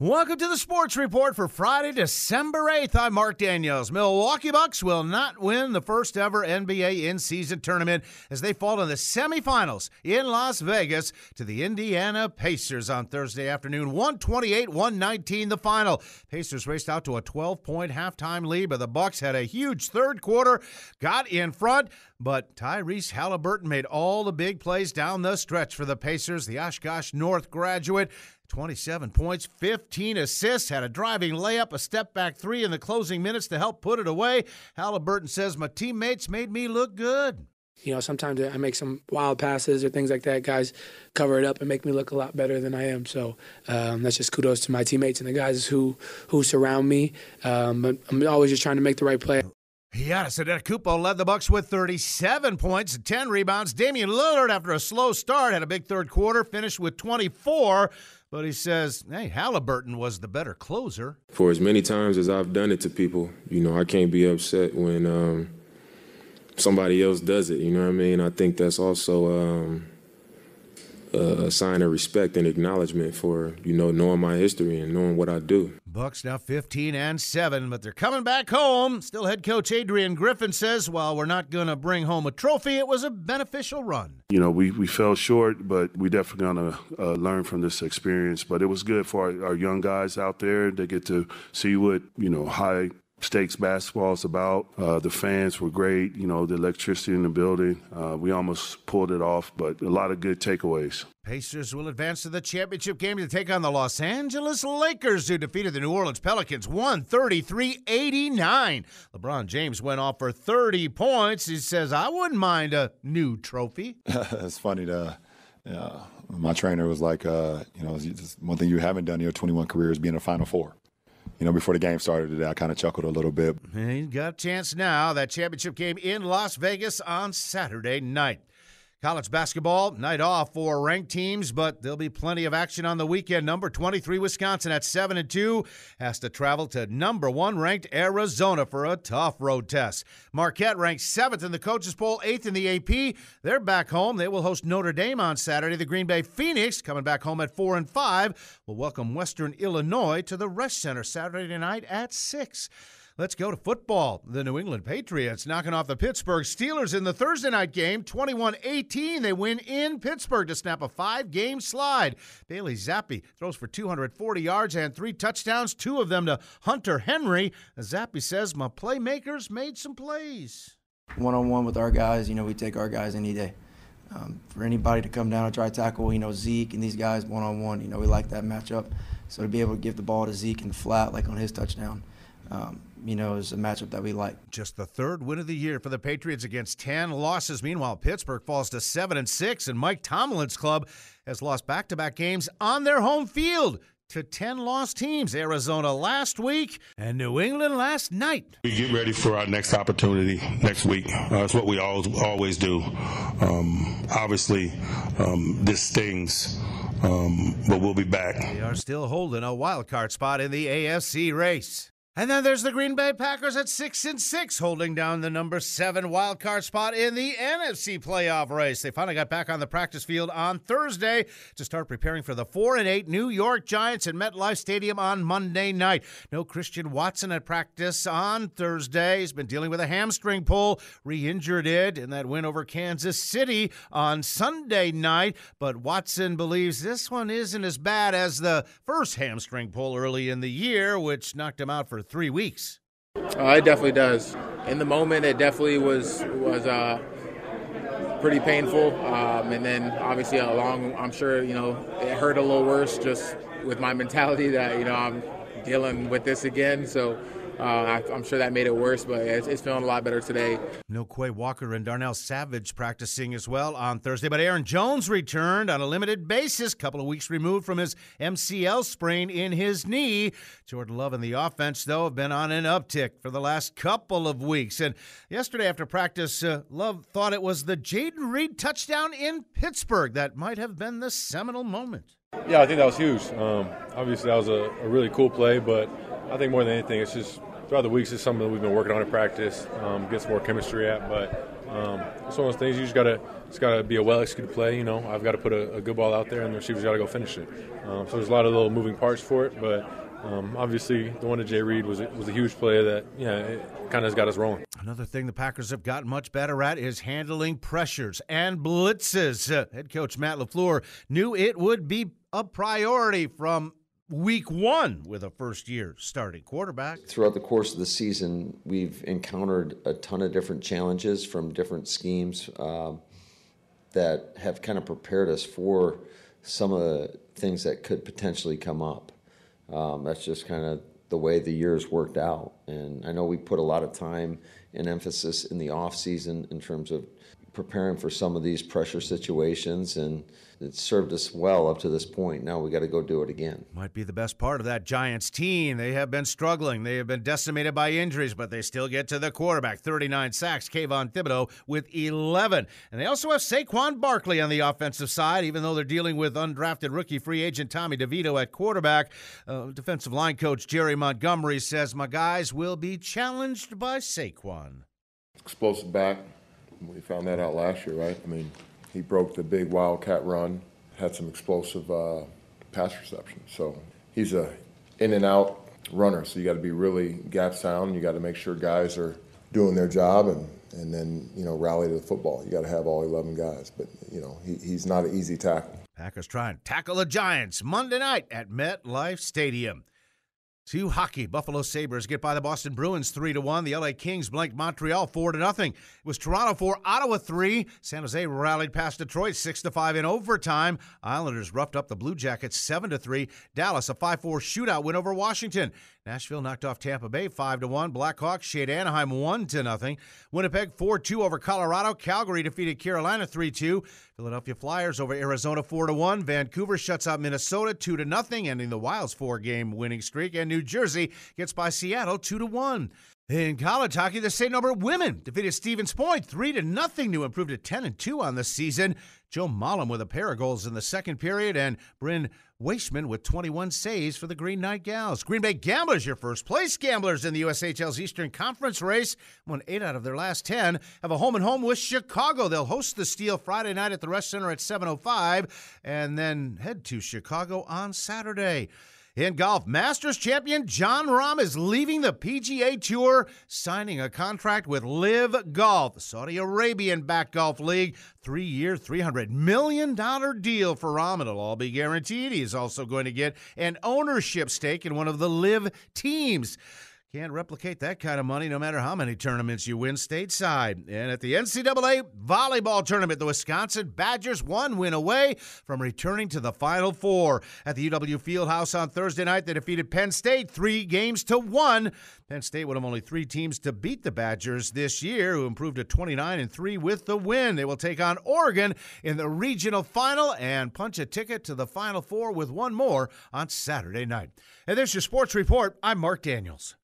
Welcome to the Sports Report for Friday, December 8th. I'm Mark Daniels. Milwaukee Bucks will not win the first ever NBA in season tournament as they fall in the semifinals in Las Vegas to the Indiana Pacers on Thursday afternoon. 128 119 the final. Pacers raced out to a 12 point halftime lead, but the Bucks had a huge third quarter, got in front. But Tyrese Halliburton made all the big plays down the stretch for the Pacers. The Oshkosh North graduate 27 points, 15 assists, had a driving layup, a step back three in the closing minutes to help put it away. Halliburton says, My teammates made me look good. You know, sometimes I make some wild passes or things like that. Guys cover it up and make me look a lot better than I am. So um, that's just kudos to my teammates and the guys who who surround me. Um, but I'm always just trying to make the right play. Giannis Antetokounmpo led the Bucks with 37 points and 10 rebounds. Damian Lillard, after a slow start, had a big third quarter, finished with 24. But he says, hey, Halliburton was the better closer. For as many times as I've done it to people, you know, I can't be upset when um, somebody else does it. You know what I mean? I think that's also um, a sign of respect and acknowledgement for you know knowing my history and knowing what I do. Bucks now 15 and 7, but they're coming back home. Still head coach Adrian Griffin says while we're not going to bring home a trophy, it was a beneficial run. You know, we, we fell short, but we definitely going to uh, learn from this experience. But it was good for our, our young guys out there. They get to see what, you know, high stakes basketball is about. Uh, the fans were great. You know, the electricity in the building. Uh, we almost pulled it off, but a lot of good takeaways. Pacers will advance to the championship game to take on the Los Angeles Lakers, who defeated the New Orleans Pelicans 133 89. LeBron James went off for 30 points. He says, I wouldn't mind a new trophy. it's funny to. Yeah, my trainer was like, uh, you know, one thing you haven't done in your 21 career is being a Final Four you know, before the game started today, I kind of chuckled a little bit. He's got a chance now. That championship game in Las Vegas on Saturday night. College basketball, night off for ranked teams, but there'll be plenty of action on the weekend. Number 23 Wisconsin at 7 and 2 has to travel to number 1 ranked Arizona for a tough road test. Marquette ranked 7th in the coaches poll, 8th in the AP. They're back home. They will host Notre Dame on Saturday. The Green Bay Phoenix coming back home at 4 and 5 will welcome Western Illinois to the Resch Center Saturday night at 6. Let's go to football. The New England Patriots knocking off the Pittsburgh Steelers in the Thursday night game. 21 18. They win in Pittsburgh to snap a five game slide. Bailey Zappe throws for 240 yards and three touchdowns, two of them to Hunter Henry. Zappe says, My playmakers made some plays. One on one with our guys, you know, we take our guys any day. Um, for anybody to come down and try to tackle, you know, Zeke and these guys one on one, you know, we like that matchup. So to be able to give the ball to Zeke in the flat, like on his touchdown, um, you know, is a matchup that we like. Just the third win of the year for the Patriots against 10 losses. Meanwhile, Pittsburgh falls to 7 and 6 and Mike Tomlin's club has lost back-to-back games on their home field to 10 lost teams. Arizona last week and New England last night. We get ready for our next opportunity next week. Uh, it's what we always, always do. Um, obviously, um, this stings, um, but we'll be back. They are still holding a wild card spot in the AFC race. And then there's the Green Bay Packers at six and six, holding down the number seven wild card spot in the NFC playoff race. They finally got back on the practice field on Thursday to start preparing for the four and eight New York Giants at MetLife Stadium on Monday night. No Christian Watson at practice on Thursday. He's been dealing with a hamstring pull, re-injured it in that win over Kansas City on Sunday night. But Watson believes this one isn't as bad as the first hamstring pull early in the year, which knocked him out for three weeks. Uh, it definitely does. In the moment, it definitely was was uh, pretty painful, um, and then obviously along, I'm sure you know it hurt a little worse just with my mentality that you know I'm dealing with this again. So uh, I, am sure that made it worse, but it's, it's, feeling a lot better today. No Quay Walker and Darnell Savage practicing as well on Thursday, but Aaron Jones returned on a limited basis, a couple of weeks removed from his MCL sprain in his knee. Jordan Love and the offense, though, have been on an uptick for the last couple of weeks. And yesterday after practice, uh, Love thought it was the Jayden Reed touchdown in Pittsburgh that might have been the seminal moment. Yeah, I think that was huge. Um, obviously, that was a, a really cool play, but I think more than anything, it's just throughout the weeks is something that we've been working on in practice, um, get some more chemistry at. But Um, it's one of those things you just gotta it's gotta be a well executed play. You know, I've got to put a, a, good ball out there, and the receiver's got to go finish it. Um, so there's a lot of little moving parts for it, but um, obviously the one to Jay Reed was was a huge play that yeah kind of has got us rolling. Another thing the Packers have gotten much better at is handling pressures and blitzes. Uh, head coach Matt LaFleur knew it would be a priority from week one with a first year starting quarterback. Throughout the course of the season, we've encountered a ton of different challenges from different schemes um, that have kind of prepared us for some of the things that could potentially come up. Um, that's just kind of the way the years worked out. And I know we put a lot of time and emphasis in the off season in terms of preparing for some of these pressure situations, and it served us well up to this point. Now we got to go do it again. Might be the best part of that Giants team. They have been struggling. They have been decimated by injuries, but they still get to the quarterback. 39 sacks, Kayvon Thibodeaux with 11. And they also have Saquon Barkley on the offensive side, even though they're dealing with undrafted rookie free agent Tommy DeVito at quarterback. Uh, defensive line coach Jerry Montgomery says, My guys will be challenged by Saquon. Explosive back, we found that out last year, right? I mean, he broke the big wildcat run, had some explosive uh, pass reception. So he's a in and out runner. So you got to be really gap sound. You got to make sure guys are doing their job and and then you know rally to the football. You got to have all 11 guys, but you know he, he's not an easy tackle. Packers trying to tackle the Giants Monday night at MetLife Stadium. To hockey, Buffalo Sabres get by the Boston Bruins 3 to 1. The LA Kings blanked Montreal 4 to nothing. It was Toronto 4, Ottawa 3. San Jose rallied past Detroit 6 to 5 in overtime. Islanders roughed up the Blue Jackets 7 to 3. Dallas a 5-4 shootout win over Washington. Nashville knocked off Tampa Bay 5 to 1. Blackhawks shade Anaheim 1 to nothing. Winnipeg 4-2 over Colorado. Calgary defeated Carolina 3-2. Philadelphia Flyers over Arizona 4 to 1. Vancouver shuts out Minnesota 2 to nothing, ending the Wild's four-game winning streak. And New Jersey gets by Seattle 2 to 1. In college hockey, the St. Norbert women defeated Stevens Point 3 to nothing to improve to 10 and 2 on the season. Joe Mollum with a pair of goals in the second period, and Bryn Weishman with 21 saves for the Green Knight Gals. Green Bay Gamblers, your first place gamblers in the USHL's Eastern Conference race, won eight out of their last 10. Have a home and home with Chicago. They'll host the Steel Friday night at the Resch Center at 7.05 and then head to Chicago on Saturday. In golf, Masters champion Jon Rahm is leaving the PGA Tour, signing a contract with LIV Golf, Saudi Arabian backed golf league. Three year, $300 million deal for Rahm. It'll all be guaranteed. He's also going to get an ownership stake in one of the Live teams. Can't replicate that kind of money no matter how many tournaments you win stateside. And at the NCAA volleyball tournament, the Wisconsin Badgers one win away from returning to the Final Four. At the UW Fieldhouse on Thursday night, they defeated Penn State three games to one. Penn State would have only three teams to beat the Badgers this year, who improved to 29 and 3 with the win. They will take on Oregon in the regional final and punch a ticket to the Final Four with one more on Saturday night. And there's your sports report. I'm Mark Daniels.